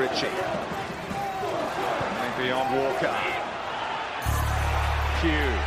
Ritchie. On Walker. Pugh.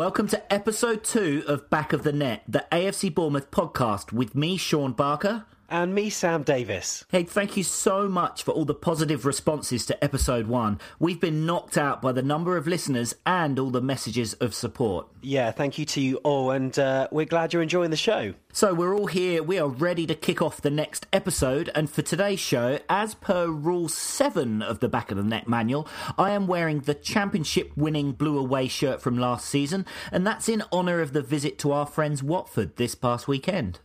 Welcome to episode two of Back of the Net, the AFC Bournemouth podcast with me, Sean Barker. And me, Sam Davis. Hey, thank you so much for all the positive responses to episode one. We've been knocked out by the number of listeners and all the messages of support. Yeah, thank you to you all, and uh, we're glad you're enjoying the show. So, we're all here, we are ready to kick off the next episode, and for today's show, as per Rule 7 of the Back of the Net manual, I am wearing the championship winning blue away shirt from last season, and that's in honour of the visit to our friends Watford this past weekend.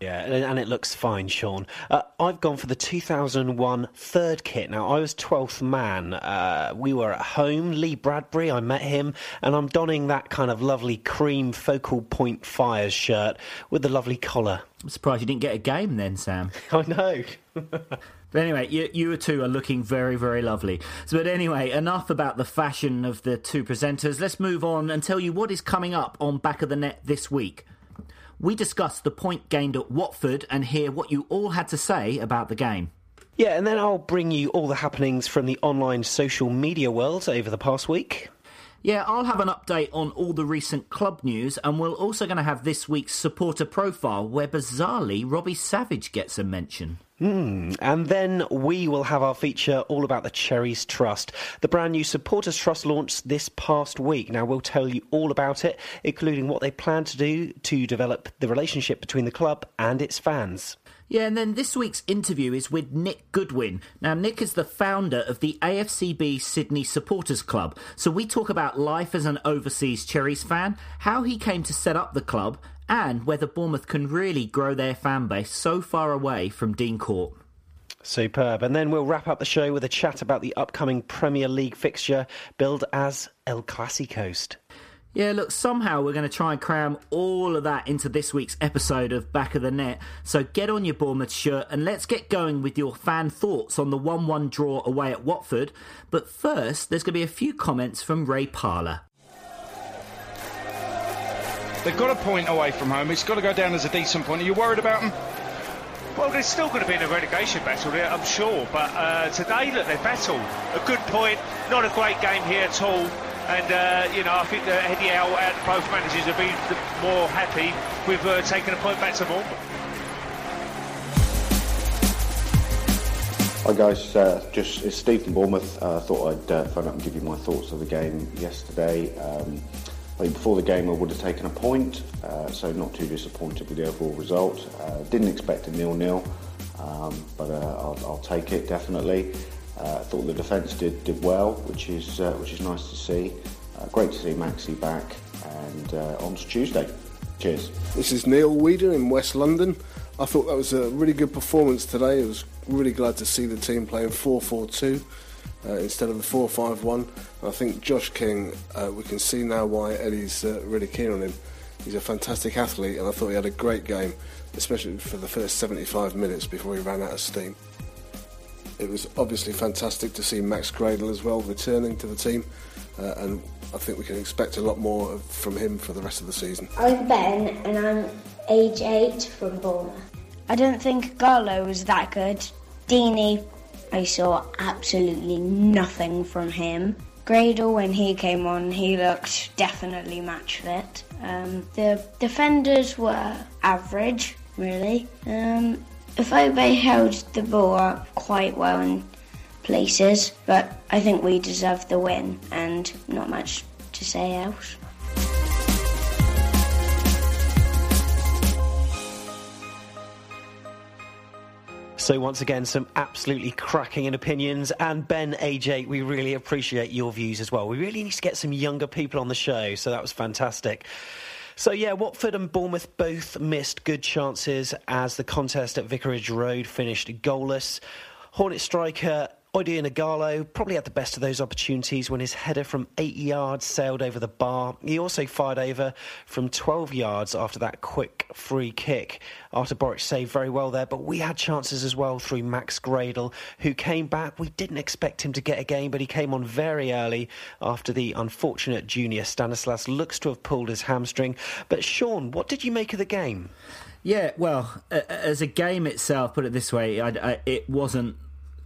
Yeah, and, it looks fine, Sean. Uh, I've gone for the 2001 third kit. Now, I was 12th man. Uh, we were at home. Lee Bradbury, I met him, and I'm donning that kind of lovely cream focal point fires shirt with the lovely collar. I'm surprised you didn't get a game then, Sam. I know. But anyway, you, you two are looking very, very lovely. So, but anyway, enough about the fashion of the two presenters. Let's move on and tell you what is coming up on Back of the Net this week. We discuss the point gained at Watford and hear what you all had to say about the game. Yeah, and then I'll bring you all the happenings from the online social media world over the past week. Yeah, I'll have an update on all the recent club news, and we're also going to have this week's supporter profile, where bizarrely Robbie Savage gets a mention. Hmm. And then we will have our feature all about the Cherries Trust. The brand new Supporters Trust launched this past week. Now, we'll tell you all about it, including what they plan to do to develop the relationship between the club and its fans. Yeah, and then this week's interview is with Nick Goodwin. Now, Nick is the founder of the AFCB Sydney Supporters Club. So we talk about life as an overseas Cherries fan, how he came to set up the club, and whether Bournemouth can really grow their fan base so far away from Dean Court. Superb. And then we'll wrap up the show with a chat about the upcoming Premier League fixture billed as El Clasicost. Yeah, look, somehow we're going to try and cram all of that into this week's episode of Back of the Net. So get on your Bournemouth shirt and let's get going with your fan thoughts on the 1 1 draw away at Watford. But first, there's going to be a few comments from Ray Parlour. They've got a point away from home. It's got to go down as a decent point. Are you worried about them? Well, they're still going to be in a relegation battle there, I'm sure. But uh, today, look, they battled. A good point. Not a great game here at all. And, uh, you know, I think that Eddie Howe and both managers have been more happy with uh, taking a point back to Bournemouth. Hi guys, uh, just it's Steve from Bournemouth. I uh, thought I'd uh, phone up and give you my thoughts of the game yesterday. Um, I think before the game I would have taken a point, uh, so not too disappointed with the overall result. Uh, didn't expect a nil-nil, um, but uh, I'll, I'll, take it definitely. Uh, I thought the defence did, did well, which is uh, which is nice to see. Uh, great to see Maxi back, and on to Tuesday. Cheers. This is Neil Weeder in West London. I thought that was a really good performance today. I was really glad to see the team playing 4 4 2 uh, instead of the 4 5 1. I think Josh King, uh, we can see now why Eddie's uh, really keen on him. He's a fantastic athlete, and I thought he had a great game, especially for the first 75 minutes before he ran out of steam. It was obviously fantastic to see Max Gradel as well returning to the team, uh, and I think we can expect a lot more from him for the rest of the season. I'm Ben, and I'm age 8 from Bournemouth. I don't think Garlo was that good. Deeney I saw absolutely nothing from him. Gradel, when he came on, he looked definitely match fit. Um, the defenders were average, really. Um, Afobe held the ball up quite well in places, but I think we deserved the win, and not much to say else. So, once again, some absolutely cracking opinions. And Ben, AJ, we really appreciate your views as well. We really need to get some younger people on the show, so that was fantastic. So, yeah, Watford and Bournemouth both missed good chances as the contest at Vicarage Road finished goalless. Hornet striker Odion Ighalo probably had the best of those opportunities when his header from eight yards sailed over the bar. He also fired over from 12 yards after that quick free kick. Artur Boruc saved very well there, but we had chances as well through Max Gradel, who came back. We didn't expect him to get a game, but he came on very early after the unfortunate junior Stanislas looks to have pulled his hamstring. But Sean, what did you make of the game? Yeah, well, as a game itself, put it this way, I, I, it wasn't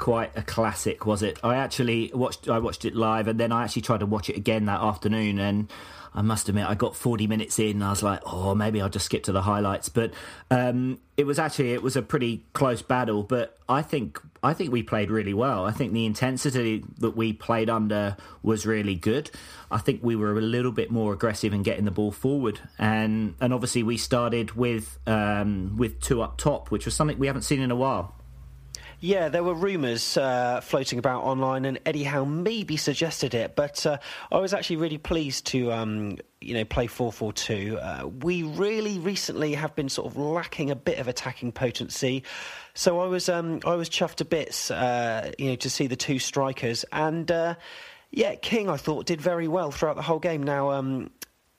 quite a classic, was it? I actually watched I watched it live, and then I actually tried to watch it again that afternoon, and I must admit I got 40 minutes in, and I was like, oh, maybe I'll just skip to the highlights. But um, it was actually it was a pretty close battle, but I think I think we played really well. I think the intensity that we played under was really good. I think we were a little bit more aggressive in getting the ball forward, and and obviously we started with um, with two up top, which was something we haven't seen in a while. Yeah, there were rumours uh, floating about online, and Eddie Howe maybe suggested it, but uh, I was actually really pleased to, um, you know, play 4-4-2. Uh, we really recently have been sort of lacking a bit of attacking potency, so I was um, I was chuffed to bits, uh, you know, to see the two strikers and. Uh, yeah, King, I thought, did very well throughout the whole game. Now, um,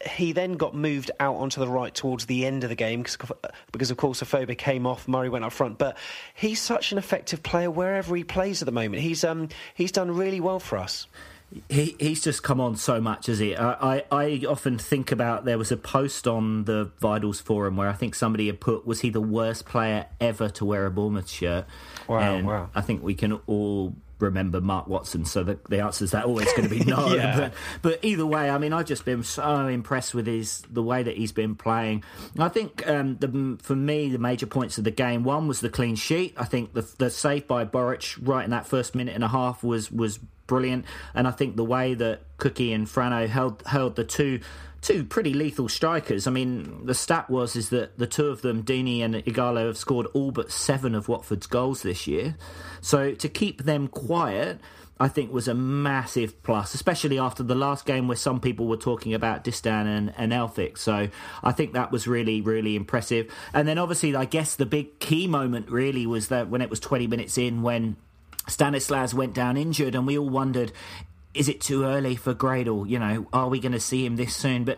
he then got moved out onto the right towards the end of the game because, because of course, Afobe came off. Murray went up front, but he's such an effective player wherever he plays at the moment. He's um, he's done really well for us. He he's just come on so much, has he? I, I, I often think about there was a post on the Vitals forum where I think somebody had put was he the worst player ever to wear a Bournemouth shirt? Wow, and wow. I think we can all remember Mark Watson, so the, the answer is that always going to be no. yeah. but, but either way, I mean, I've just been so impressed with his the way that he's been playing. I think um, the, for me, the major points of the game one was the clean sheet. I think the, the save by Boruc right in that first minute and a half was was brilliant, and I think the way that Cookie and Frano held held the two two pretty lethal strikers. I mean, the stat was is that the two of them, Deeney and Ighalo, have scored all but seven of Watford's goals this year. So to keep them quiet. I think was a massive plus, especially after the last game where some people were talking about Distin and, and Elphick. So I think that was really, really impressive. And then obviously, I guess the big key moment really was that when it was 20 minutes in when Stanislas went down injured, and we all wondered is it too early for Gradel? You know, are we going to see him this soon? But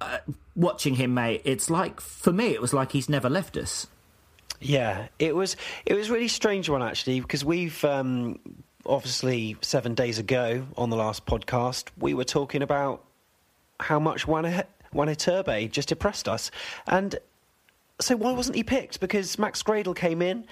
uh, watching him, mate, it's like for me, it was like he's never left us. Yeah, it was. It was really strange one actually because we've um, obviously seven days ago on the last podcast we were talking about how much Juan Iturbe just depressed us, and so why wasn't he picked? Because Max Gradel came in,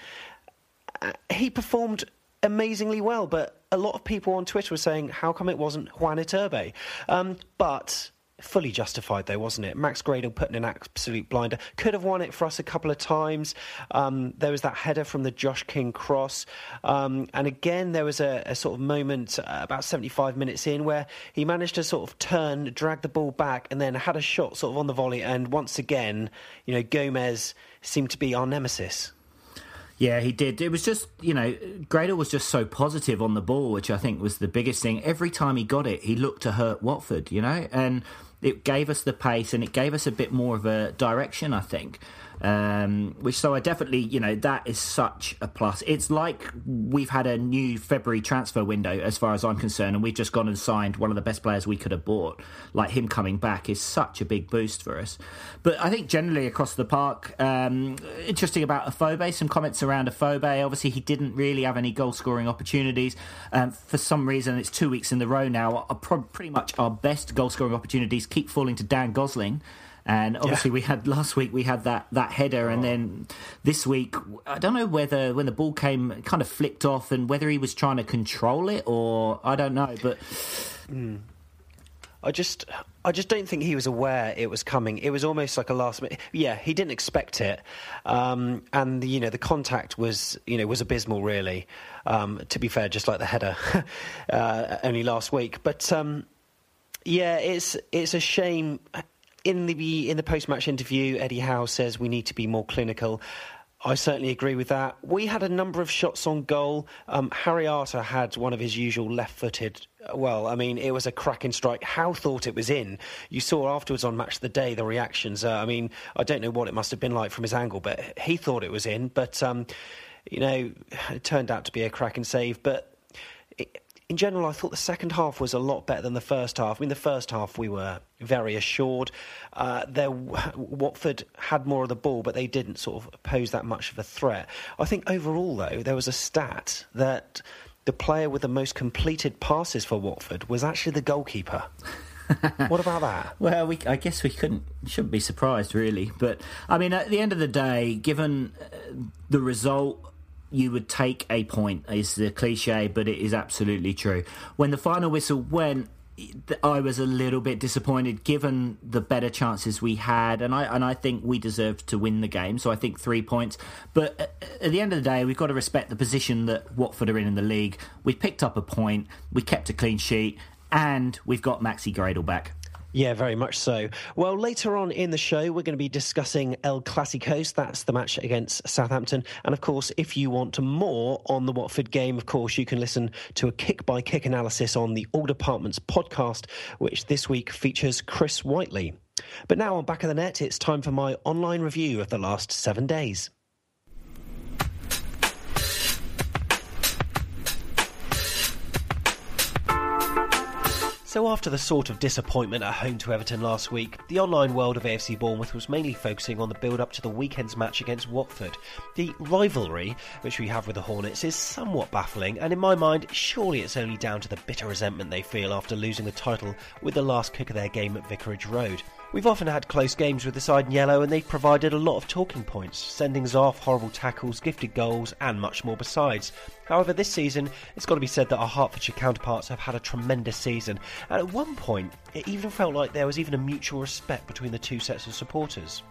uh, he performed amazingly well, but a lot of people on Twitter were saying, how come it wasn't Juan Iturbe? Um, but fully justified, though, wasn't it? Max Gradel putting an absolute blinder. Could have won it for us a couple of times. Um, there was that header from the Josh King cross. Um, and again, there was a, a sort of moment uh, about 75 minutes in where he managed to sort of turn, drag the ball back, and then had a shot sort of on the volley. And once again, you know, Gomes seemed to be our nemesis. Yeah, he did. It was just, you know, Gradel was just so positive on the ball, which I think was the biggest thing. Every time he got it, he looked to hurt Watford, you know, and it gave us the pace and it gave us a bit more of a direction, I think. Um, which so I definitely, you know, that is such a plus. It's like we've had a new February transfer window, as far as I'm concerned, and we've just gone and signed one of the best players we could have bought. Like him coming back is such a big boost for us. But I think generally across the park, um, interesting about Afobe. Some comments around Afobe. Obviously, he didn't really have any goal scoring opportunities. Um, for some reason, it's two weeks in the row now. Pretty much our best goal scoring opportunities keep falling to Dan Gosling. And obviously, yeah. we had last week we had that that header, and then this week I don't know whether when the ball came, kind of flicked off, and whether he was trying to control it or I don't know, but. Mm. I just, I just don't think he was aware it was coming. It was almost like a last minute. Yeah, he didn't expect it, um, and you know the contact was, you know, was abysmal. Really, um, to be fair, just like the header uh, only last week. But um, yeah, it's it's a shame in the in the post match interview, Eddie Howe says we need to be more clinical. I certainly agree with that. We had a number of shots on goal. Um, Harry Arter had one of his usual left-footed. Well, I mean, it was a cracking strike. Howe thought it was in. You saw afterwards on Match of the Day the reactions. Uh, I mean, I don't know what it must have been like from his angle, but he thought it was in. But um, you know, it turned out to be a cracking save. But in general, I thought the second half was a lot better than the first half. I mean, the first half we were very assured. Uh, there, Watford had more of the ball, but they didn't sort of pose that much of a threat. I think overall, though, there was a stat that the player with the most completed passes for Watford was actually the goalkeeper. what about that? Well, we, I guess we couldn't, shouldn't be surprised, really. But I mean, at the end of the day, given uh, the result you would take a point is the cliche, but it is absolutely true. When the final whistle went, I was a little bit disappointed given the better chances we had, and I and I think we deserved to win the game. So I think three points. But at the end of the day, we've got to respect the position that Watford are in in the league. We picked up a point, we kept a clean sheet, and we've got Maxi Gradel back. Yeah, very much so. Well, later on in the show, we're going to be discussing El Clasicos. That's the match against Southampton. And of course, if you want more on the Watford game, of course, you can listen to a kick by kick analysis on the All Departments podcast, which this week features Chris Whiteley. But now on Back of the Net, it's time for my online review of the last seven days. So, after the sort of disappointment at home to Everton last week, the online world of AFC Bournemouth was mainly focusing on the build up to the weekend's match against Watford. The rivalry which we have with the Hornets is somewhat baffling, and in my mind, surely it's only down to the bitter resentment they feel after losing the title with the last kick of their game at Vicarage Road. We've often had close games with the side in yellow, and they've provided a lot of talking points, sending us off, horrible tackles, gifted goals, and much more besides. However, this season, it's got to be said that our Hertfordshire counterparts have had a tremendous season, and at one point, it even felt like there was even a mutual respect between the two sets of supporters.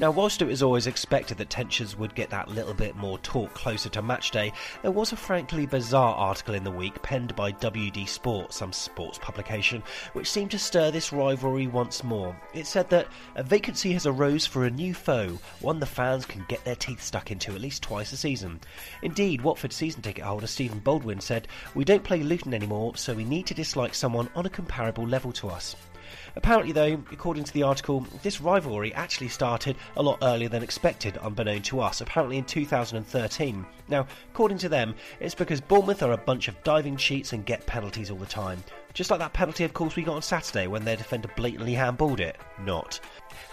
Now, whilst it was always expected that tensions would get that little bit more talk closer to match day, there was a frankly bizarre article in the week penned by WD Sport, some sports publication, which seemed to stir this rivalry once more. It said that a vacancy has arose for a new foe, one the fans can get their teeth stuck into at least twice a season. Indeed, Watford season ticket holder Stephen Baldwin said, We don't play Luton anymore, so we need to dislike someone on a comparable level to us. Apparently, though, according to the article, this rivalry actually started a lot earlier than expected, unbeknown to us, apparently in 2013. Now, according to them, it's because Bournemouth are a bunch of diving cheats and get penalties all the time. Just like that penalty, of course, we got on Saturday when their defender blatantly handballed it. Not.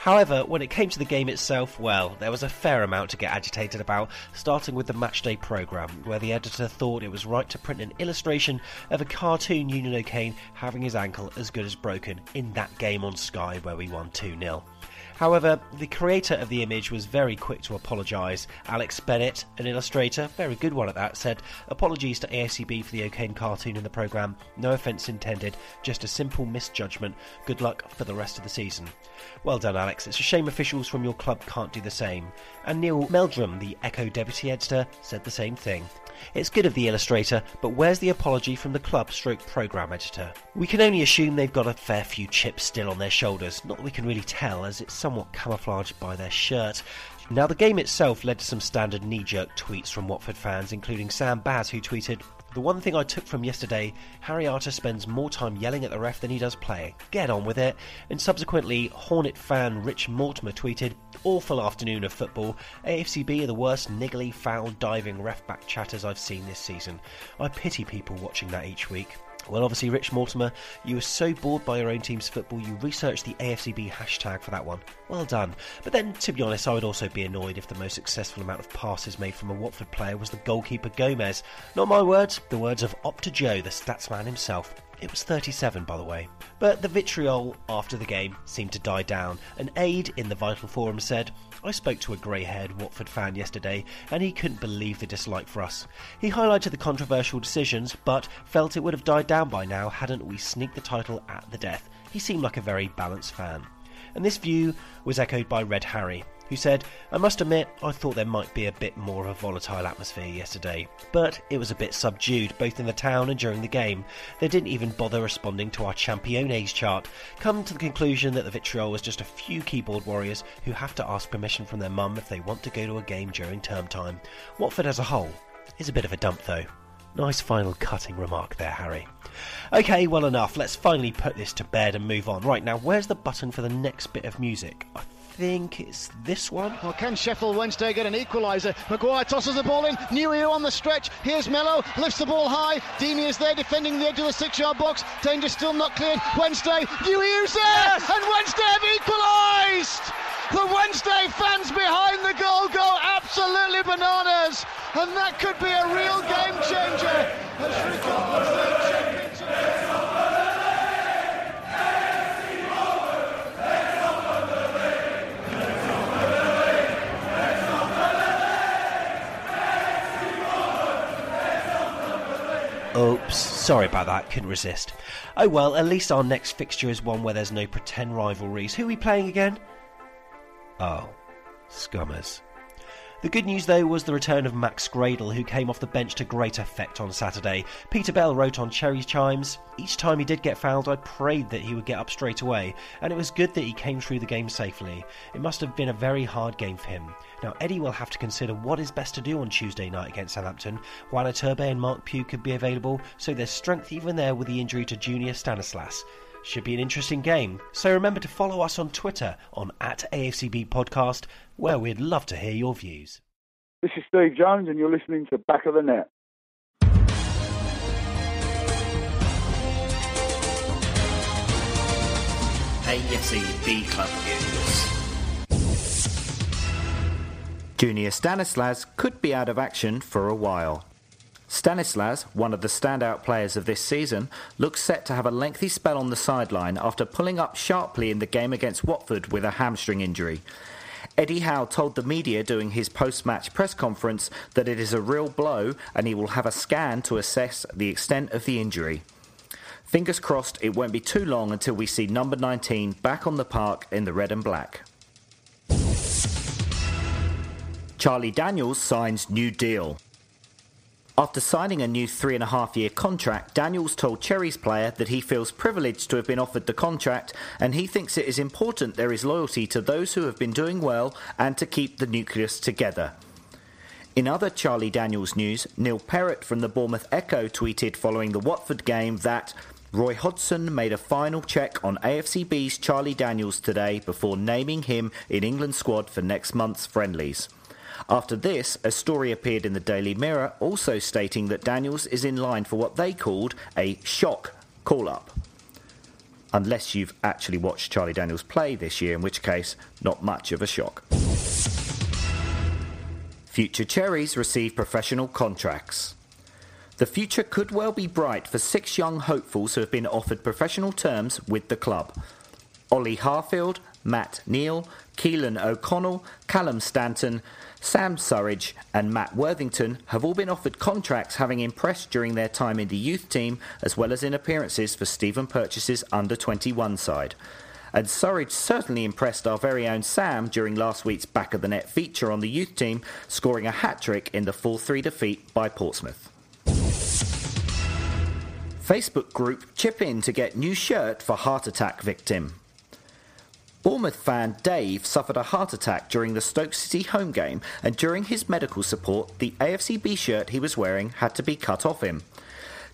However, when it came to the game itself, well, there was a fair amount to get agitated about, starting with the matchday programme, where the editor thought it was right to print an illustration of a cartoon Eunan O'Kane having his ankle as good as broken in that game on Sky where we won 2 0. However, the creator of the image was very quick to apologise. Alex Bennett, an illustrator, very good one at that, said, Apologies to AFCB for the O'Kane cartoon in the programme. No offence intended, just a simple misjudgment. Good luck for the rest of the season. Well done, Alex. It's a shame officials from your club can't do the same. And Neil Meldrum, the Echo deputy editor, said the same thing. It's good of the illustrator, but where's the apology from the club stroke programme editor? We can only assume they've got a fair few chips still on their shoulders, not that we can really tell as it's somewhat camouflaged by their shirt. Now, the game itself led to some standard knee jerk tweets from Watford fans, including Sam Baz, who tweeted, the one thing I took from yesterday, Harry Arter spends more time yelling at the ref than he does playing. Get on with it. And subsequently, Hornet fan Rich Mortimer tweeted, Awful afternoon of football. AFCB are the worst niggly, foul, diving ref back chatters I've seen this season. I pity people watching that each week. Well, obviously, Rich Mortimer, you were so bored by your own team's football, you researched the AFCB hashtag for that one. Well done. But then, to be honest, I would also be annoyed if the most successful amount of passes made from a Watford player was the goalkeeper Gomes. Not my words, the words of Opta Joe, the statsman himself. It was 37, by the way. But the vitriol after the game seemed to die down. An aide in the Vital Forum said, I spoke to a grey haired Watford fan yesterday, and he couldn't believe the dislike for us. He highlighted the controversial decisions, but felt it would have died down by now hadn't we sneaked the title at the death. He seemed like a very balanced fan. And this view was echoed by Red Harry, who said, I must admit, I thought there might be a bit more of a volatile atmosphere yesterday, but it was a bit subdued both in the town and during the game. They didn't even bother responding to our Championes chart, come to the conclusion that the vitriol was just a few keyboard warriors who have to ask permission from their mum if they want to go to a game during term time. Watford as a whole is a bit of a dump though. Nice final cutting remark there, Harry. Okay, well enough. Let's finally put this to bed and move on. Right, now, where's the button for the next bit of music? I think it's this one. Well, can Sheffield Wednesday get an equaliser? Maguire tosses the ball in. Nuhiu on the stretch. Here's Mello. Lifts the ball high. Deeney is there defending the edge of the six-yard box. Danger still not cleared. Wednesday. Nuhiu's there. Yes! And Wednesday have equalised. The Wednesday fans behind the goal go absolutely bananas. And that could be a real game changer. Oops, sorry about that, couldn't resist. Oh well, at least our next fixture is one where there's no pretend rivalries. Who are we playing again? Oh, Scummers. The good news, though, was the return of Max Gradel, who came off the bench to great effect on Saturday. Peter Bell wrote on Cherry Chimes Each time he did get fouled, I prayed that he would get up straight away, and it was good that he came through the game safely. It must have been a very hard game for him. Now, Eddie will have to consider what is best to do on Tuesday night against Southampton. Juan Iturbe and Marc Pugh could be available, so there's strength even there with the injury to Junior Stanislas. Should be an interesting game. So remember to follow us on Twitter on at AFCB Podcast, where we'd love to hear your views. This is Steve Jones, and you're listening to Back of the Net. AFCB Club News. Junior Stanislas could be out of action for a while. Stanislas, one of the standout players of this season, looks set to have a lengthy spell on the sideline after pulling up sharply in the game against Watford with a hamstring injury. Eddie Howe told the media during his post match press conference that it is a real blow and he will have a scan to assess the extent of the injury. Fingers crossed it won't be too long until we see number 19 back on the park in the red and black. Charlie Daniels signs new deal. After signing a new three and a half year contract, Daniels told Cherry's player that he feels privileged to have been offered the contract and he thinks it is important there is loyalty to those who have been doing well and to keep the nucleus together. In other Charlie Daniels news, Neil Perrott from the Bournemouth Echo tweeted following the Watford game that Roy Hodgson made a final check on AFCB's Charlie Daniels today before naming him in England squad for next month's friendlies. After this, a story appeared in the Daily Mirror also stating that Daniels is in line for what they called a shock call up. Unless you've actually watched Charlie Daniels play this year, in which case, not much of a shock. Future Cherries receive professional contracts. The future could well be bright for six young hopefuls who have been offered professional terms with the club. Ollie Harfield, Matt Neal, Keelan O'Connell, Callum Stanton, Sam Surridge and Matt Worthington have all been offered contracts having impressed during their time in the youth team as well as in appearances for Stephen Purchase's under 21 side. And Surridge certainly impressed our very own Sam during last week's back of the net feature on the youth team, scoring a hat trick in the 4 3 defeat by Portsmouth. Facebook group chip in to get new shirt for heart attack victim. Bournemouth fan Dave suffered a heart attack during the Stoke City home game, and during his medical support, the AFCB shirt he was wearing had to be cut off him.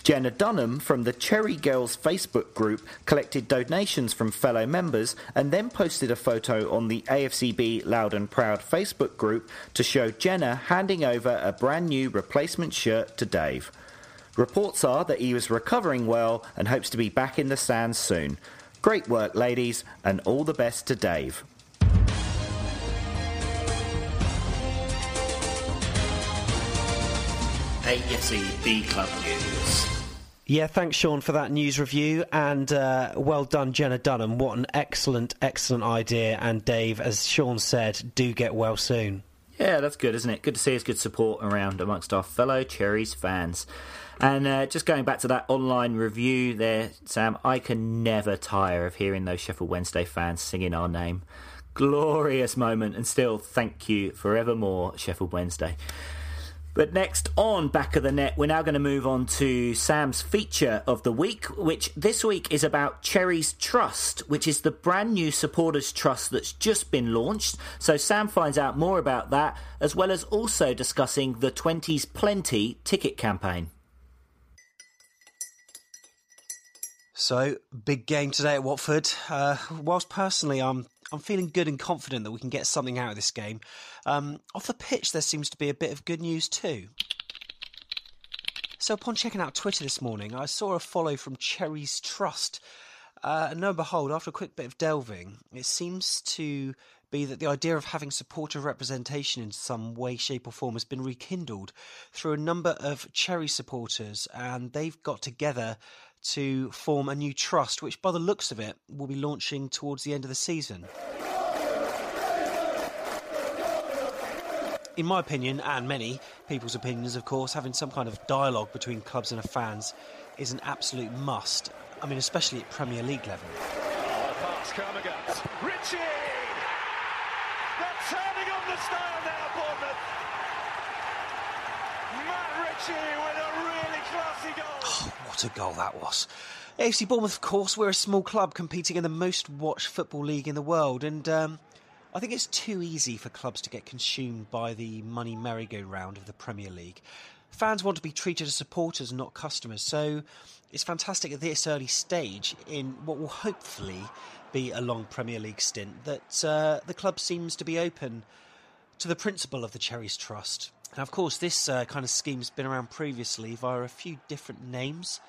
Jenna Dunham from the Cherry Girls Facebook group collected donations from fellow members and then posted a photo on the AFCB Loud and Proud Facebook group to show Jenna handing over a brand new replacement shirt to Dave. Reports are that he was recovering well and hopes to be back in the sands soon. Great work, ladies, and all the best to Dave. AFC B Club News. Yeah, thanks, Sean, for that news review, and uh, well done, Jenna Dunham. What an excellent, excellent idea. And Dave, as Sean said, do get well soon. Yeah, that's good, isn't it? Good to see us good support around amongst our fellow Cherries fans. And uh, just going back to that online review there, Sam, I can never tire of hearing those Sheffield Wednesday fans singing our name. Glorious moment, and still thank you forevermore, Sheffield Wednesday. But next on Back of the Net, we're now going to move on to Sam's feature of the week, which this week is about Cherries Trust, which is the brand new supporters trust that's just been launched. So Sam finds out more about that, as well as also discussing the 20s Plenty ticket campaign. So, big game today at Watford. Uh, whilst personally I'm I'm feeling good and confident that we can get something out of this game, um, off the pitch there seems to be a bit of good news too. So, upon checking out Twitter this morning, I saw a follow from Cherries Trust. Uh, and lo and behold, after a quick bit of delving, it seems to be that the idea of having supporter representation in some way, shape, or form has been rekindled through a number of Cherry supporters, and they've got together to form a new trust, which, by the looks of it, will be launching towards the end of the season. In my opinion, and many people's opinions, of course, having some kind of dialogue between clubs and fans is an absolute must. I mean, especially at Premier League level. Matt Ritchie with a. Oh, what a goal that was. AFC Bournemouth, of course, we're a small club competing in the most watched football league in the world, and um, I think it's too easy for clubs to get consumed by the money merry-go-round of the Premier League. Fans want to be treated as supporters, not customers, so it's fantastic at this early stage in what will hopefully be a long Premier League stint that uh, the club seems to be open to the principle of the Cherries Trust. Now, of course, this uh, kind of scheme's been around previously via a few different names,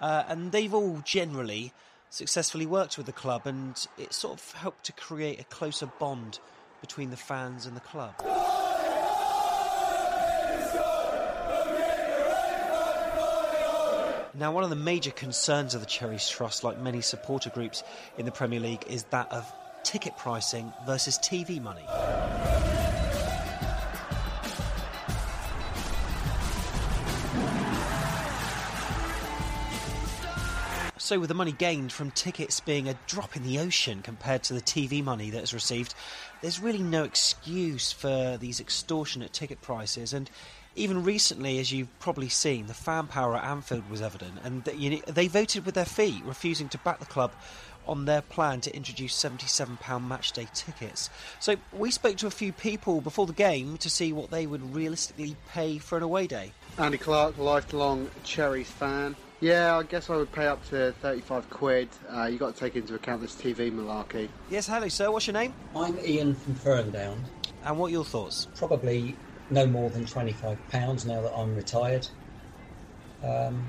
uh, and they've all generally successfully worked with the club, and it sort of helped to create a closer bond between the fans and the club. Now, one of the major concerns of the Cherries Trust, like many supporter groups in the Premier League, is that of ticket pricing versus TV money. So, with the money gained from tickets being a drop in the ocean compared to the TV money that is received, there's really no excuse for these extortionate ticket prices. And even recently, as you've probably seen, the fan power at Anfield was evident, and they voted with their feet, refusing to back the club on their plan to introduce £77 matchday tickets. So we spoke to a few people before the game to see what they would realistically pay for an away day. Andy Clark, lifelong Cherries fan. Yeah, I guess I would pay up to 35 quid. Uh, you've got to take into account this TV malarkey. Yes, hello, sir. What's your name? I'm Ian from Ferndown. And what are your thoughts? Probably no more than £25 now that I'm retired. Um,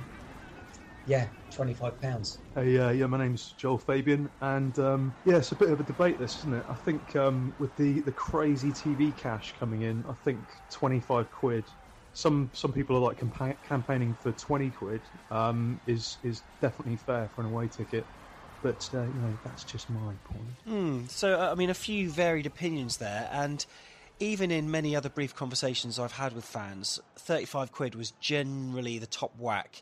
yeah, £25. Hey, uh, yeah, my name's Joel Fabian, and um, yeah, it's a bit of a debate, this, isn't it? I think um, with the, the crazy TV cash coming in, I think 25 quid some some people are like campa- campaigning for 20 quid um, is is definitely fair for an away ticket but uh, you know that's just my point mm, so uh, i mean a few varied opinions there and even in many other brief conversations I've had with fans, 35 quid was generally the top whack.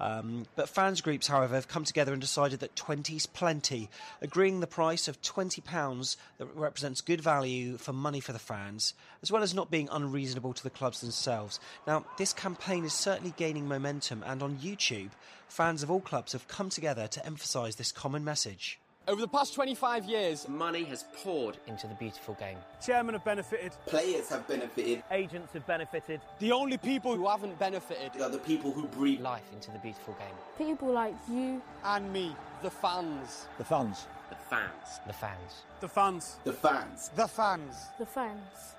Um, but fans groups, however, have come together and decided that 20's plenty, agreeing the price of £20 that represents good value for money for the fans, as well as not being unreasonable to the clubs themselves. Now, this campaign is certainly gaining momentum, and on YouTube, fans of all clubs have come together to emphasise this common message. Over the past 25 years, money has poured into the beautiful game. Chairmen have benefited. Players have benefited. Agents have benefited. The only people who haven't benefited are the people who breathe life into the beautiful game. People like you and me, the fans. The fans. The fans. The fans. The fans. The fans. The fans. The fans.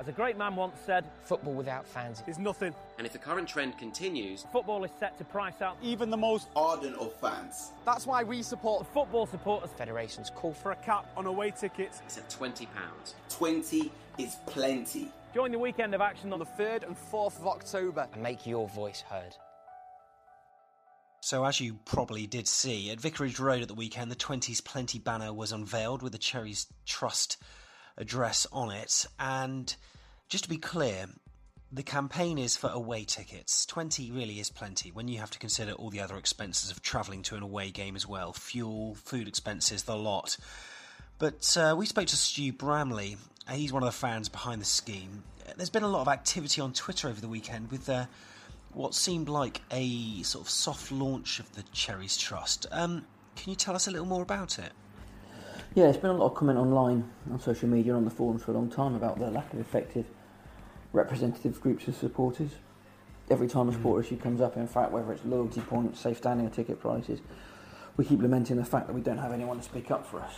As a great man once said, football without fans is nothing. And if the current trend continues, football is set to price out even the most ardent of fans. That's why we support the Football Supporters Federation's call for a cap on away tickets. It's at £20. 20 is plenty. Join the weekend of action on the 3rd and 4th of October and make your voice heard. So, as you probably did see, at Vicarage Road at the weekend, the 20s Plenty banner was unveiled with the Cherries Trust address on it. And just to be clear, the campaign is for away tickets. 20 really is plenty when you have to consider all the other expenses of travelling to an away game as well fuel, food expenses, the lot. But uh, we spoke to Stu Bramley, he's one of the fans behind the scheme. There's been a lot of activity on Twitter over the weekend with uh, what seemed like a sort of soft launch of the Cherries Trust. Um, can you tell us a little more about it? Yeah, there's been a lot of comment online, on social media, on the forums for a long time about the lack of effective representative groups of supporters. Every time a mm. supporter issue comes up, in fact, whether it's loyalty points, safe standing, or ticket prices, we keep lamenting the fact that we don't have anyone to speak up for us.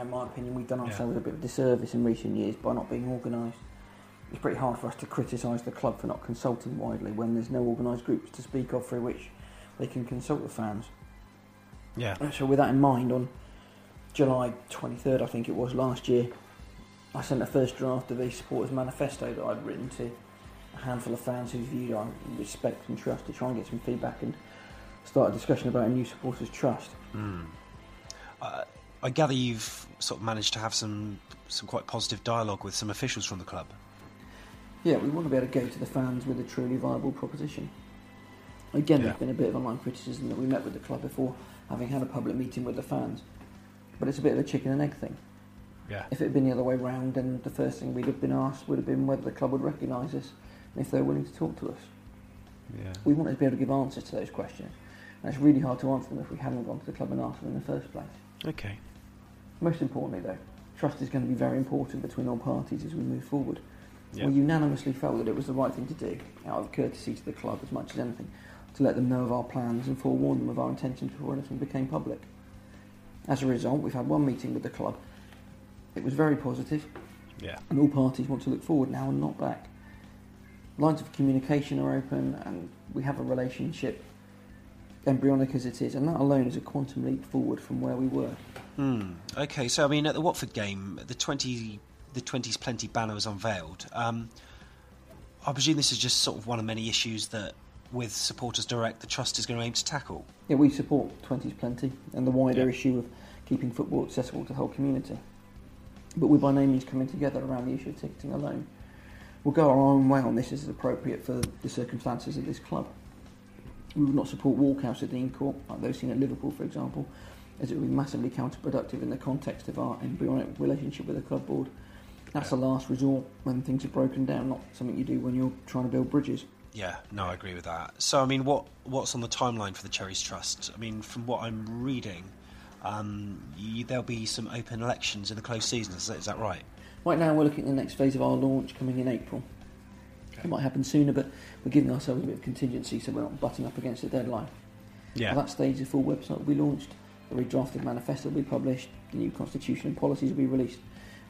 In my opinion, we've done ourselves yeah. a bit of a disservice in recent years by not being organised. It's pretty hard for us to criticise the club for not consulting widely when there's no organised groups to speak of through which they can consult the fans. Yeah. So, with that in mind, on July 23rd, I think it was last year, I sent the first draft of a supporters manifesto that I'd written to a handful of fans whose viewed I respect and trust to try and get some feedback and start a discussion about a new supporters trust. Mm. Uh, I gather you've sort of managed to have some some quite positive dialogue with some officials from the club. Yeah, we want to be able to go to the fans with a truly viable proposition. Again, yeah. there's been a bit of online criticism that we met with the club before having had a public meeting with the fans but it's a bit of a chicken and egg thing. Yeah. If it had been the other way round, then the first thing we'd have been asked would have been whether the club would recognise us and if they were willing to talk to us. Yeah. We wanted to be able to give answers to those questions, and it's really hard to answer them if we hadn't gone to the club and asked them in the first place. Okay. Most importantly, though, trust is going to be very important between all parties as we move forward. Yeah. We unanimously felt that it was the right thing to do, out of courtesy to the club as much as anything, to let them know of our plans and forewarn them of our intentions before anything became public. As a result, we've had one meeting with the club. It was very positive. Yeah. And all parties want to look forward now and not back. Lines of communication are open and we have a relationship, embryonic as it is, and that alone is a quantum leap forward from where we were. Hmm. Okay, so I mean, at the Watford game, the 20, the 20s Plenty banner was unveiled. Um, I presume this is just sort of one of many issues that with Supporters Direct the Trust is going to aim to tackle? Yeah, we support 20s Plenty and the wider yeah. issue of keeping football accessible to the whole community. But we're by no means coming together around the issue of ticketing alone. We'll go our own way on this as is appropriate for the circumstances of this club. We would not support walkouts at the Dean Court, like those seen at Liverpool, for example, as it would be massively counterproductive in the context of our embryonic relationship with the club board. That's a last resort when things are broken down, not something you do when you're trying to build bridges. Yeah, no, I agree with that. So, I mean, what what's on the timeline for the Cherries Trust? I mean, from what I'm reading, um, you, there'll be some open elections in the close season. Is that, is that right? Right now, we're looking at the next phase of our launch coming in April. Okay. It might happen sooner, but we're giving ourselves a bit of contingency so we're not butting up against the deadline. Yeah. At that stage, the full website will be launched, the redrafted manifesto will be published, the new constitution and policies will be released,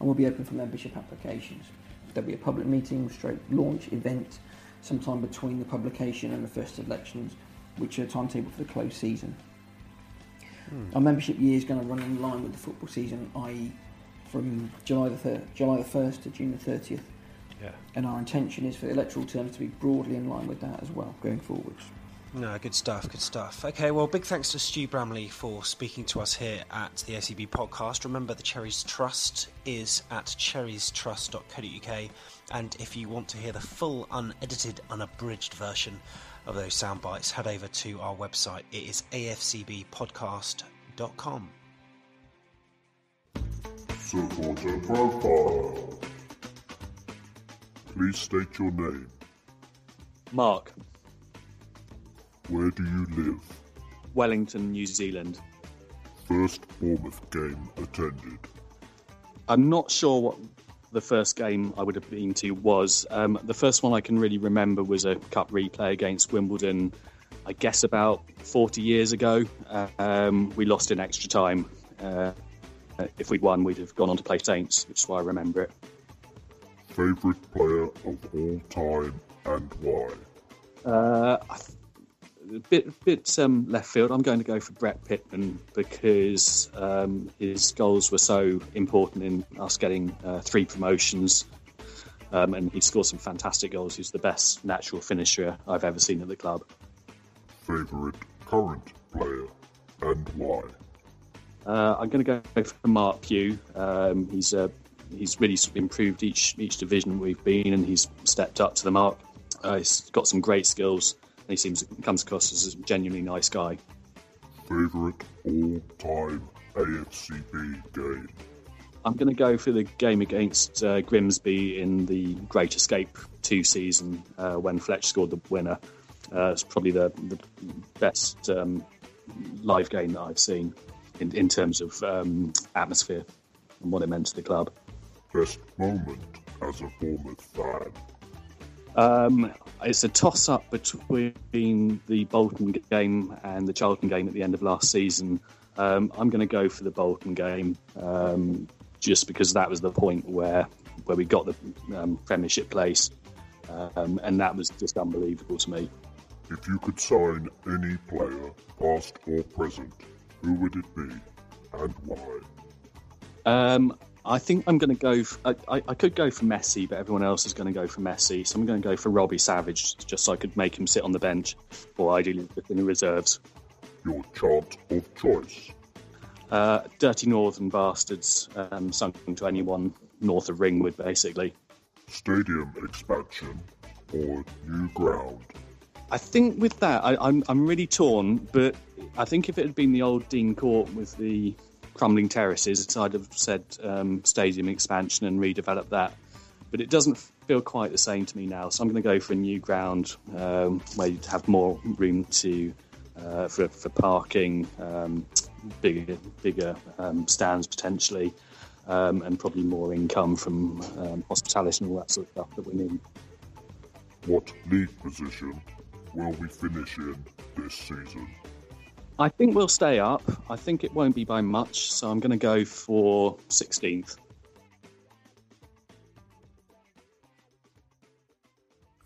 and we'll be open for membership applications. There'll be a public meeting, straight launch event sometime between the publication and the first elections, which are timetable for the close season. Hmm. Our membership year is going to run in line with the football season, i.e., from July the July the first to June the thirtieth. Yeah. And our intention is for the electoral terms to be broadly in line with that as well going forwards. No, good stuff, good stuff. Okay, well, big thanks to Stu Bramley for speaking to us here at the ACB podcast. Remember, the Cherries Trust is at cherriestrust.co.uk, and if you want to hear the full, unedited, unabridged version of those sound bites, head over to our website. It is afcbpodcast.com. Supporter profile. Please state your name. Mark, Where do you live? Wellington, New Zealand. First Bournemouth game attended. I'm not sure what the first game I would have been to was. Um, the first one I can really remember was a cup replay against Wimbledon, I guess about 40 years ago. Uh, um, we lost in extra time. Uh, if we'd won, we'd have gone on to play Saints, which is why I remember it. Favourite player of all time and why? Uh, I th- a bit, bit um, left field. I'm going to go for Brett Pitman because um, his goals were so important in us getting uh, three promotions, um, and he scored some fantastic goals. He's the best natural finisher I've ever seen at the club. Favourite current player and why? Uh, I'm going to go for Marc Pugh. Um, he's uh, he's really improved each each division we've been, and he's stepped up to the mark. Uh, he's got some great skills, he seems comes across as a genuinely nice guy. Favourite all time AFCB game? I'm going to go for the game against uh, Grimsby in the Great Escape 2 season uh, when Fletch scored the winner. Uh, it's probably the, the best um, live game that I've seen in, in terms of um, atmosphere and what it meant to the club. Best moment as a Bournemouth fan? Um, it's a toss up between the Bolton game and the Charlton game at the end of last season. Um, I'm going to go for the Bolton game um, just because that was the point where where we got the um, Premiership place, um, and that was just unbelievable to me. If you could sign any player, past or present, who would it be and why? Um, I think I'm going to go. for i could go for Messi, but everyone else is going to go for Messi, so I'm going to go for Robbie Savage, just so I could make him sit on the bench, or ideally in the reserves. Your chant of choice? Uh, Dirty Northern Bastards, um, sung to anyone north of Ringwood, basically. Stadium expansion or new ground? I think with that, I, I'm I'm really torn, but I think if it had been the old Dean Court with the crumbling terraces, I'd have said um, stadium expansion and redevelop that. But it doesn't feel quite the same to me now, so I'm going to go for a new ground um, where you'd have more room to uh, for for parking, um, bigger bigger um, stands potentially, um, and probably more income from um, hospitality and all that sort of stuff that we need. What league position will we finish in this season? I think we'll stay up. I think it won't be by much, so I'm going to go for 16th.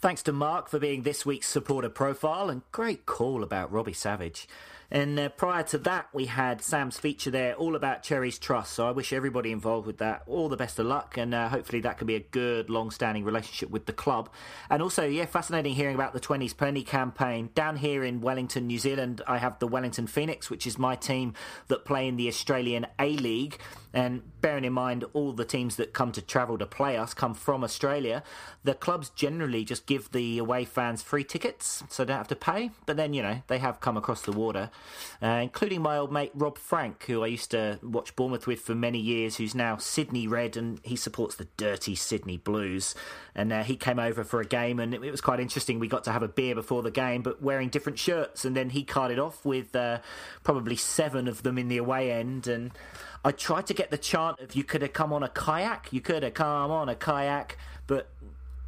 Thanks to Mark for being this week's supporter profile and great call about Robbie Savage. And uh, prior to that, we had Sam's feature there all about Cherries Trust. So I wish everybody involved with that all the best of luck, and uh, hopefully that can be a good, long-standing relationship with the club. And also, yeah, fascinating hearing about the 20s Plenty campaign down here in Wellington, New Zealand. I have the Wellington Phoenix, which is my team that play in the Australian A League. And bearing in mind all the teams that come to travel to play us come from Australia, the clubs generally just give the away fans free tickets, so they don't have to pay. But then, you know, they have come across the water, uh, including my old mate Rob Frank, who I used to watch Bournemouth with for many years, who's now Sydney Red, and he supports the dirty Sydney Blues. And uh, he came over for a game, and it, it was quite interesting. We got to have a beer before the game, but wearing different shirts, and then he carted off with uh, probably seven of them in the away end, and. I tried to get the chant of you could have come on a kayak, you could have come on a kayak, but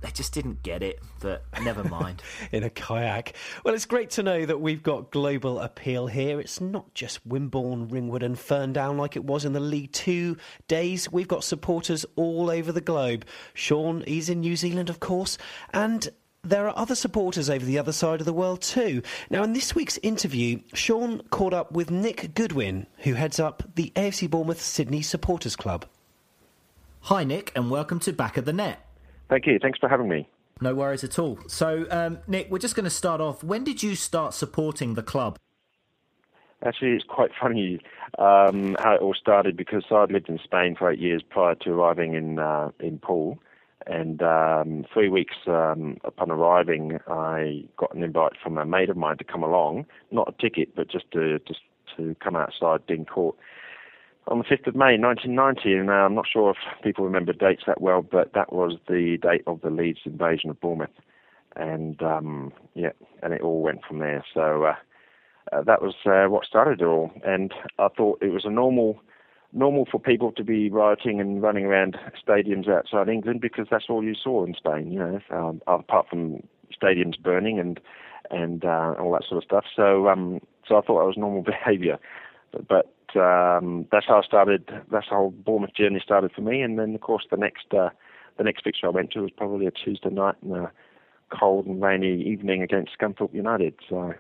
they just didn't get it. But never mind. in a kayak. Well, it's great to know that we've got global appeal here. It's not just Wimborne, Ringwood, and Ferndown like it was in the League Two days. We've got supporters all over the globe. Sean, he's in New Zealand, of course, and there are other supporters over the other side of the world too. Now, in this week's interview, Sean caught up with Nick Goodwin, who heads up the AFC Bournemouth Sydney Supporters Club. Hi, Nick, and welcome to Back of the Net. Thank you. Thanks for having me. No worries at all. So, um, Nick, we're just going to start off. When did you start supporting the club? Actually, it's quite funny um, how it all started because I'd lived in Spain for eight years prior to arriving in uh, in Poole, and um, three weeks um, upon arriving, I got an invite from a mate of mine to come along, not a ticket, but just to just to come outside Dean Court on the 5th of May 1990, and uh, I'm not sure if people remember dates that well, but that was the date of the Leeds invasion of Bournemouth, and um, yeah, and it all went from there. So. Uh, uh, that was uh, what started it all. And I thought it was a normal, normal for people to be rioting and running around stadiums outside England because that's all you saw in Spain. You know, um, apart from stadiums burning and and uh, all that sort of stuff. So um, so I thought that was normal behaviour. But, but um, that's how I started. That's how Bournemouth journey started for me. And then of course the next uh, the next fixture I went to was probably a Tuesday night in a cold and rainy evening against Scunthorpe United. So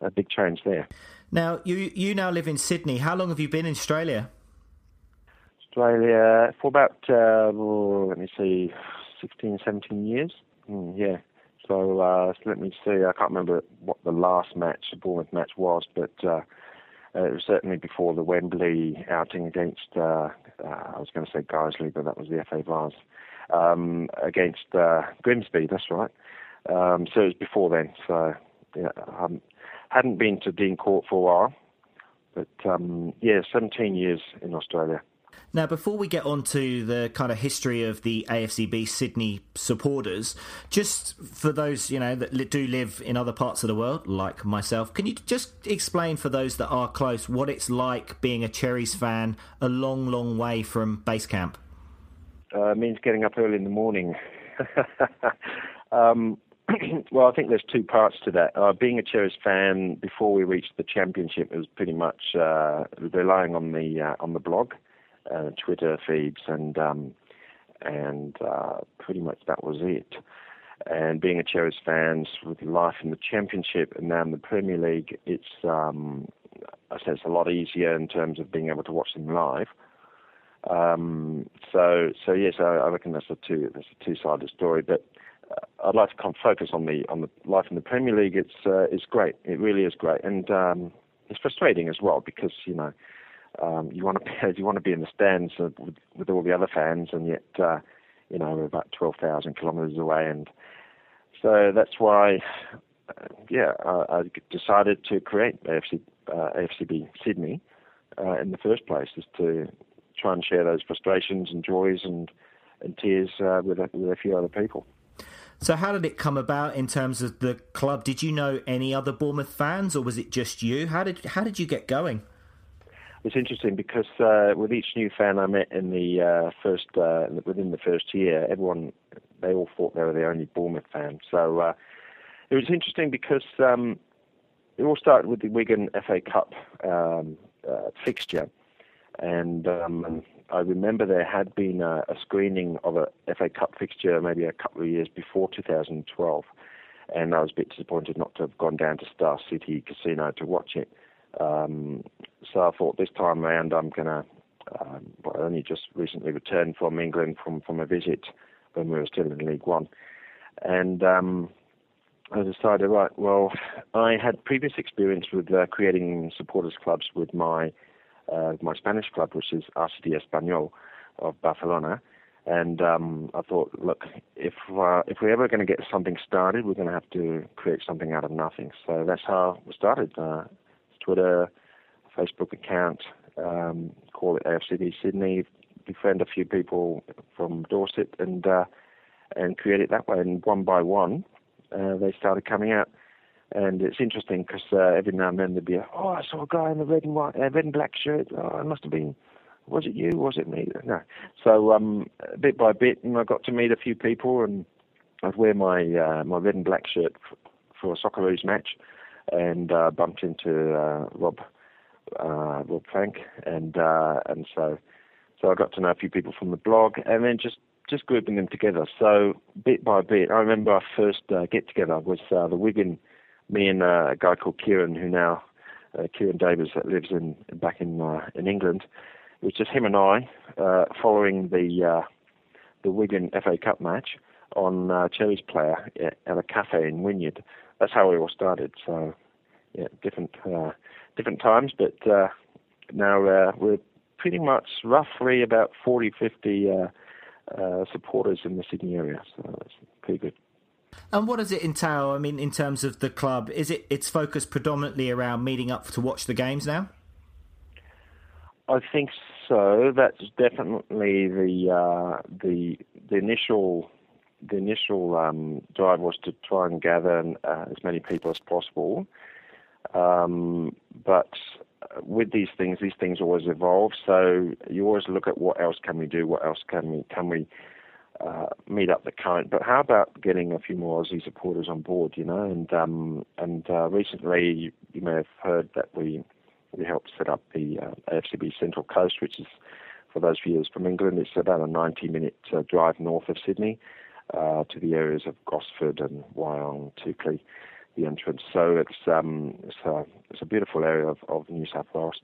a big change there. Now, you you now live in Sydney. How long have you been in Australia? Australia for about uh, oh, let me see, 16, 17 years. Mm, yeah. So, uh, let me see. I can't remember what the last match, the Bournemouth match was, but uh, it was certainly before the Wembley outing against. Uh, uh, I was going to say Guiseley, but that was the FA Vase um, against uh, Grimsby. That's right. Um, so it was before then. So yeah, um, hadn't been to Dean Court for a while, but um, yeah, 17 years in Australia. Now, before we get on to the kind of history of the AFCB Sydney supporters, just for those you know that do live in other parts of the world, like myself, can you just explain for those that are close what it's like being a Cherries fan a long, long way from base camp? Uh, means getting up early in the morning. um, well, I think there's two parts to that. Uh, being a Cherries fan before we reached the championship was pretty much uh, relying on the uh, on the blog, uh, Twitter feeds, and um, and uh, pretty much that was it. And being a Cherries fan with life in the championship and now in the Premier League, it's um, I say it's a lot easier in terms of being able to watch them live. Um, so so yes, I, I reckon that's a two that's a two sided story, but uh, I'd like to focus on the on the life in the Premier League. It's uh, it's great. It really is great, and um, it's frustrating as well because you know um, you want to be you want to be in the stands with, with all the other fans, and yet uh, you know we're about twelve thousand kilometres away, and so that's why. Uh, yeah, I, I decided to create AFC, uh, AFCB Sydney uh, in the first place, is to try and share those frustrations and joys and and tears uh, with a, with a few other people. So, how did it come about in terms of the club? Did you know any other Bournemouth fans, or was it just you? How did how did you get going? It's interesting because uh, with each new fan I met in the uh, first uh, within the first year, everyone they all thought they were the only Bournemouth fan. So uh, it was interesting because um, it all started with the Wigan FA Cup um, uh, fixture, and um, I remember there had been a, a screening of a FA Cup fixture maybe a couple of years before 2012, and I was a bit disappointed not to have gone down to Star City Casino to watch it. Um, so I thought this time around I'm going to. Um, well, I only just recently returned from England from from a visit when we were still in League One, and um, I decided, right, well, I had previous experience with uh, creating supporters clubs with my uh, my Spanish club, which is RCD Espanyol of Barcelona. And um, I thought, look, if uh, if we're ever going to get something started, we're going to have to create something out of nothing. So that's how we started. Uh, Twitter, Facebook account, um, call it AFCB Sydney, befriend a few people from Dorset, and uh, and create it that way. And one by one, uh, they started coming out. And it's interesting because uh, every now and then there'd be, a, oh, I saw a guy in the red and white, uh, red and black shirt. Oh, it must have been, was it you? Was it me? No. So um, bit by bit, and I got to meet a few people, and I'd wear my uh, my red and black shirt f- for a Socceroos match, and uh, bumped into uh, Rob uh, Rob Plank, and uh, and so so I got to know a few people from the blog, and then just just grouping them together. So bit by bit, I remember our first uh, get together was uh, the Wigan me and uh, a guy called Kieran, who now uh, Kieran Davis that lives in back in uh, in England. It was just him and I uh, following the uh, the Wigan FA Cup match. on uh, Cherries player at a cafe in Wynyard. That's how we all started. So, yeah, different uh, different times, but uh, now uh, we're pretty much roughly about 40, 50 uh, uh, supporters in the Sydney area. So it's pretty good. And what does it entail? I mean, in terms of the club, is it it's focused predominantly around meeting up to watch the games now? I think so. That's definitely the uh, the the initial the initial um, drive was to try and gather uh, as many people as possible. Um, but with these things, these things always evolve. So you always look at what else can we do? What else can we can we uh, meet up the current? But how about getting a few more Aussie supporters on board? You know, and um, and uh, recently you, you, may have heard that we we helped set up the uh, AFCB Central Coast, which is for those viewers from England, it's about a 90-minute uh, drive north of Sydney uh, to the areas of Gosford and Wyong, Toukley the entrance. So it's um, it's a it's a beautiful area of, of New South Wales,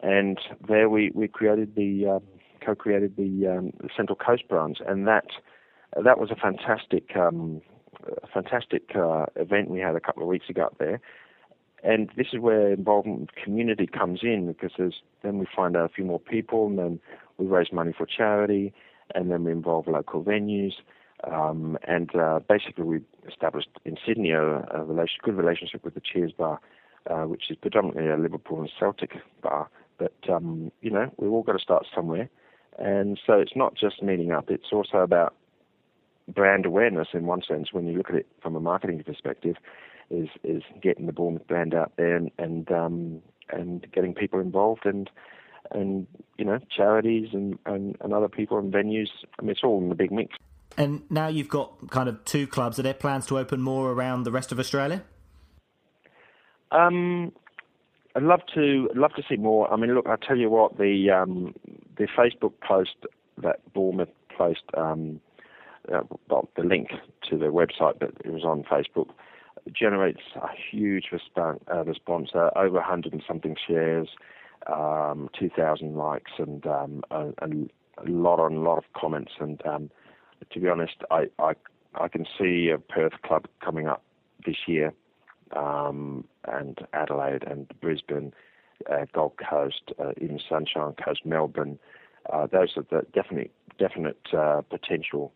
and there we we created the um, co-created the, um, the Central Coast branch, and that that was a fantastic um, fantastic uh, event we had a couple of weeks ago up there. And this is where involvement with community comes in because then we find out a few more people, and then we raise money for charity, and then we involve local venues, um, and uh, basically, we established in Sydney a, a relation, good relationship with the Cheers Bar, uh, which is predominantly a Liverpool and Celtic bar. But um, you know, we've all got to start somewhere, and so it's not just meeting up; it's also about brand awareness in one sense. When you look at it from a marketing perspective, is is getting the Bournemouth brand out there and and um, and getting people involved and and you know charities and, and, and other people and venues. I mean, it's all in the big mix. And now you've got kind of two clubs. Are there plans to open more around the rest of Australia? Um, I'd love to love to see more. I mean, look, I tell you what, the um, the Facebook post that Bournemouth placed, um, uh, well, the link to the website, but it was on Facebook, generates a huge response. Uh, response uh, over 100 and something shares, um, 2,000 likes, and um, a, a, lot and a lot of comments, and um, to be honest, I, I, I can see a Perth club coming up this year, um, and Adelaide and Brisbane, uh, Gold Coast, uh, even Sunshine Coast, Melbourne. Uh, those are the definite definite uh, potential,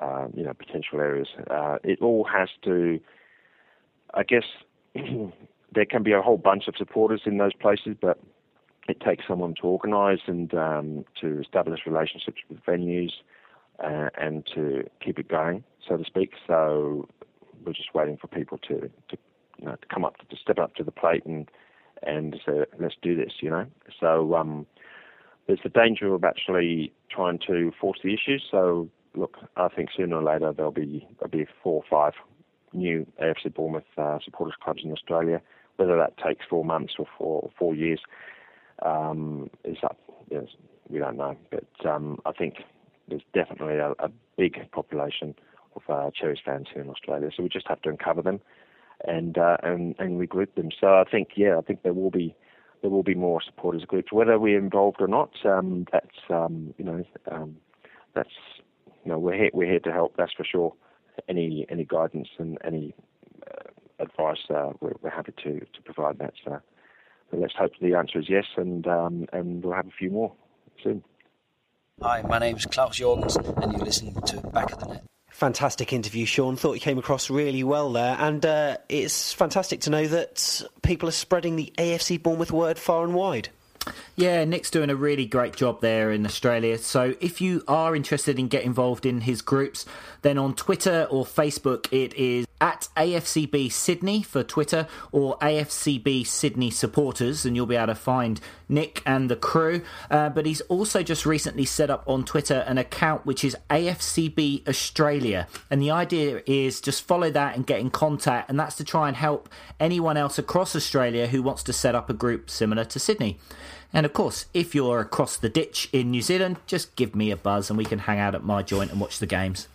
uh, you know, potential areas. Uh, it all has to, I guess, there can be a whole bunch of supporters in those places, but it takes someone to organise and um, to establish relationships with venues, uh, and to keep it going, so to speak. So we're just waiting for people to to, you know, to come up to, to step up to the plate and and say let's do this, you know. So um, there's the danger of actually trying to force the issue. So look, I think sooner or later there'll be there'll be four or five new AFC Bournemouth uh, supporters clubs in Australia. Whether that takes four months or four four years um, is up. Yes, we don't know, but um, I think there's definitely a, a big population of uh, Cherries fans here in Australia. So we just have to uncover them and uh, and and regroup them. So I think yeah, I think there will be there will be more supporters groups, whether we're involved or not. Um, that's um, you know um, that's you know we're here we're here to help. That's for sure. Any any guidance and any uh, advice, uh, we're, we're, happy to to provide that. So, let's hope the answer is yes, and um, and we'll have a few more soon. Hi, my name's Klaus Jorgensen, and you're listening to Back of the Net. Fantastic interview, Sean. Thought you came across really well there, and uh, it's fantastic to know that people are spreading the AFC Bournemouth word far and wide. Yeah, Nick's doing a really great job there in Australia. So if you are interested in getting involved in his groups, then on Twitter or Facebook it is at AFCB Sydney for Twitter or AFCB Sydney supporters, and you'll be able to find Nick and the crew. Uh, but he's also just recently set up on Twitter an account which is AFCB Australia, and the idea is just follow that and get in contact, and that's to try and help anyone else across Australia who wants to set up a group similar to Sydney. And of course, if you're across the ditch in New Zealand, just give me a buzz and we can hang out at my joint and watch the games.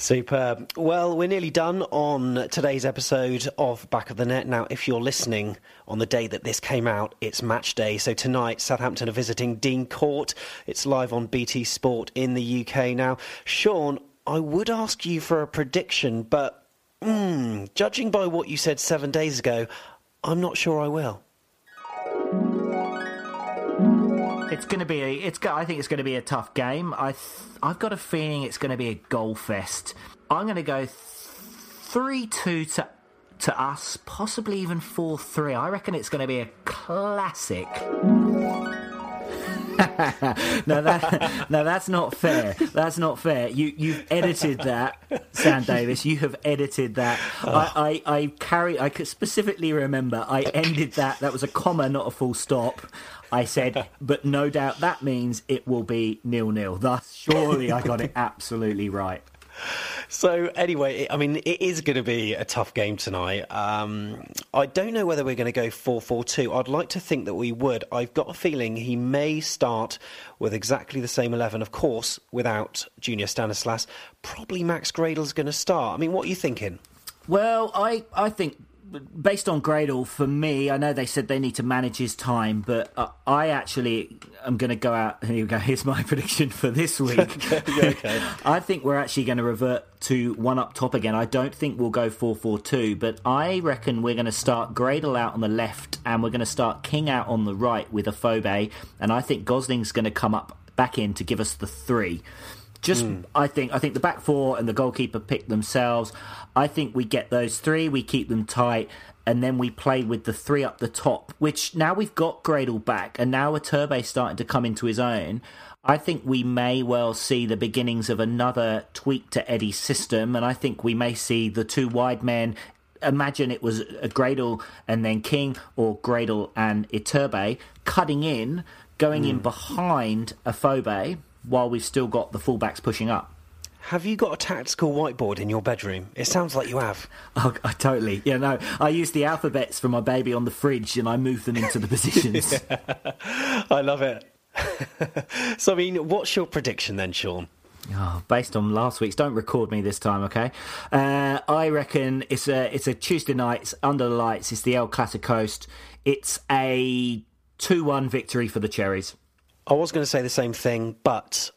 Superb. Well, we're nearly done on today's episode of Back of the Net. Now, if you're listening on the day that this came out, it's match day. So tonight, Southampton are visiting Dean Court. It's live on BT Sport in the UK. Now, Sean, I would ask you for a prediction, but mm, judging by what you said seven days ago, I'm not sure I will. It's going to be a. It's. I think it's going to be a tough game. I. Th- I've got a feeling it's going to be a goal fest. I'm going to go three two to to us, possibly even four three. I reckon it's going to be a classic. no, that, no, that's not fair. That's not fair. You, you've edited that, Sam Davis. You have edited that. I, oh. I, I carry. I could specifically remember. I ended that. That was a comma, not a full stop. I said, but no doubt that means it will be nil nil. Thus, surely I got it absolutely right. So anyway, I mean, it is going to be a tough game tonight. Um, I don't know whether we're going to go 4-4-2. I'd like to think that we would. I've got a feeling he may start with exactly the same 11. Of course, without Junior Stanislas, probably Max Gradel's going to start. I mean, what are you thinking? Well, I, I think based on Gradel, for me, I know they said they need to manage his time, but uh, I actually am going to go out. Here we go. Here's my prediction for this week. okay. I think we're actually going to revert to one up top again. I don't think we'll go 4 4 2, but I reckon we're going to start Gradel out on the left and we're going to start King out on the right with Afobe. And I think Gosling's going to come up back in to give us the three. Just, Hmm. I think, I think the back four and the goalkeeper pick themselves. I think we get those three, we keep them tight, and then we play with the three up the top. Which now we've got Gradel back, and now Iturbe starting to come into his own. I think we may well see the beginnings of another tweak to Eddie's system, and I think we may see the two wide men. Imagine it was a Gradel and then King, or Gradel and Iturbe cutting in, going in mm. behind Afobe while we've still got the fullbacks pushing up. Have you got a tactical whiteboard in your bedroom? It sounds like you have. Oh, I totally. Yeah, no. I use the alphabets for my baby on the fridge and I move them into the positions. I love it. so, I mean, what's your prediction then, Sean? Oh, based on last week's, don't record me this time, okay? Uh, I reckon it's a it's a Tuesday night. It's under the lights. It's the El Clasicost. It's a two-one victory for the Cherries. I was going to say the same thing, but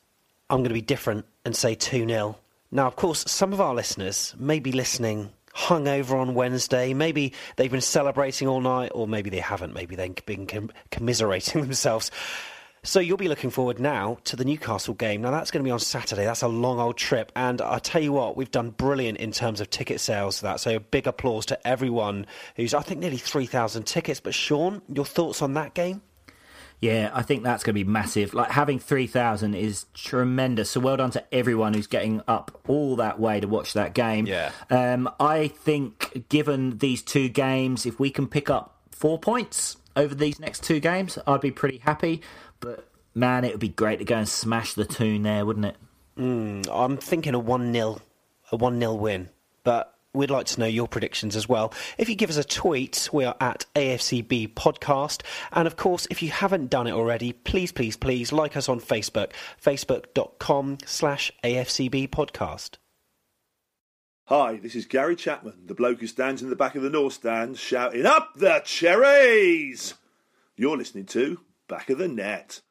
I'm going to be different and say 2 0. Now, of course, some of our listeners may be listening hungover on Wednesday. Maybe they've been celebrating all night, or maybe they haven't. Maybe they've been com- commiserating themselves. So you'll be looking forward now to the Newcastle game. Now that's going to be on Saturday. That's a long old trip, and I tell you what, we've done brilliant in terms of ticket sales for that. So a big applause to everyone who's I think nearly three thousand tickets. But Sean, your thoughts on that game? Yeah, I think that's going to be massive. Like having 3,000 is tremendous. So well done to everyone who's getting up all that way to watch that game. Yeah. Um, I think given these two games, if we can pick up four points over these next two games, I'd be pretty happy. But man, it would be great to go and smash the Toon there, wouldn't it? Mm, I'm thinking a 1 0 a 1 0 win. But we'd like to know your predictions as well. If you give us a tweet, we are at AFCB Podcast. And of course, if you haven't done it already, please, please, please like us on Facebook, facebook.com slash AFCB Podcast. Hi, this is Gary Chapman, the bloke who stands in the back of the North Stand shouting, Up the cherries! You're listening to Back of the Net.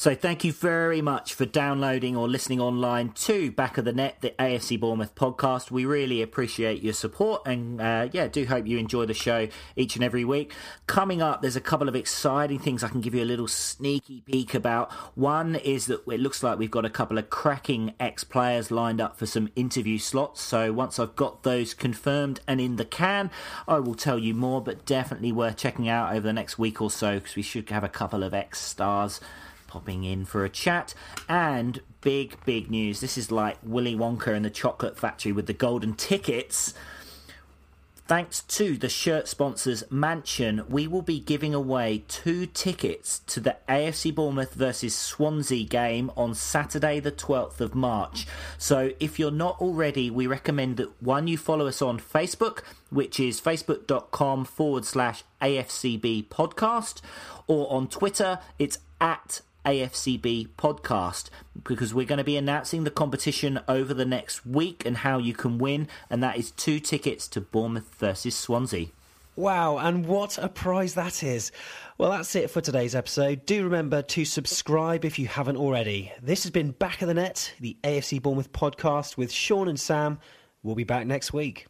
So thank you very much for downloading or listening online to Back of the Net, the AFC Bournemouth podcast. We really appreciate your support and uh, yeah, do hope you enjoy the show each and every week. Coming up, there's a couple of exciting things I can give you a little sneaky peek about. One is that it looks like we've got a couple of cracking ex-players lined up for some interview slots. So once I've got those confirmed and in the can, I will tell you more, but definitely worth checking out over the next week or so because we should have a couple of ex-stars popping in for a chat. And big, big news. This is like Willy Wonka and the Chocolate Factory with the golden tickets. Thanks to the shirt sponsors Mansion, we will be giving away two tickets to the AFC Bournemouth versus Swansea game on Saturday, the 12th of March. So if you're not already, we recommend that one, you follow us on Facebook, which is facebook.com forward slash AFCB podcast, or on Twitter, it's at AFCB podcast because we're going to be announcing the competition over the next week and how you can win, and that is two tickets to Bournemouth versus Swansea. Wow, and what a prize that is. Well, that's it for today's episode. Do remember to subscribe if you haven't already. This has been Back of the Net, the AFC Bournemouth podcast with Sean and Sam. We'll be back next week.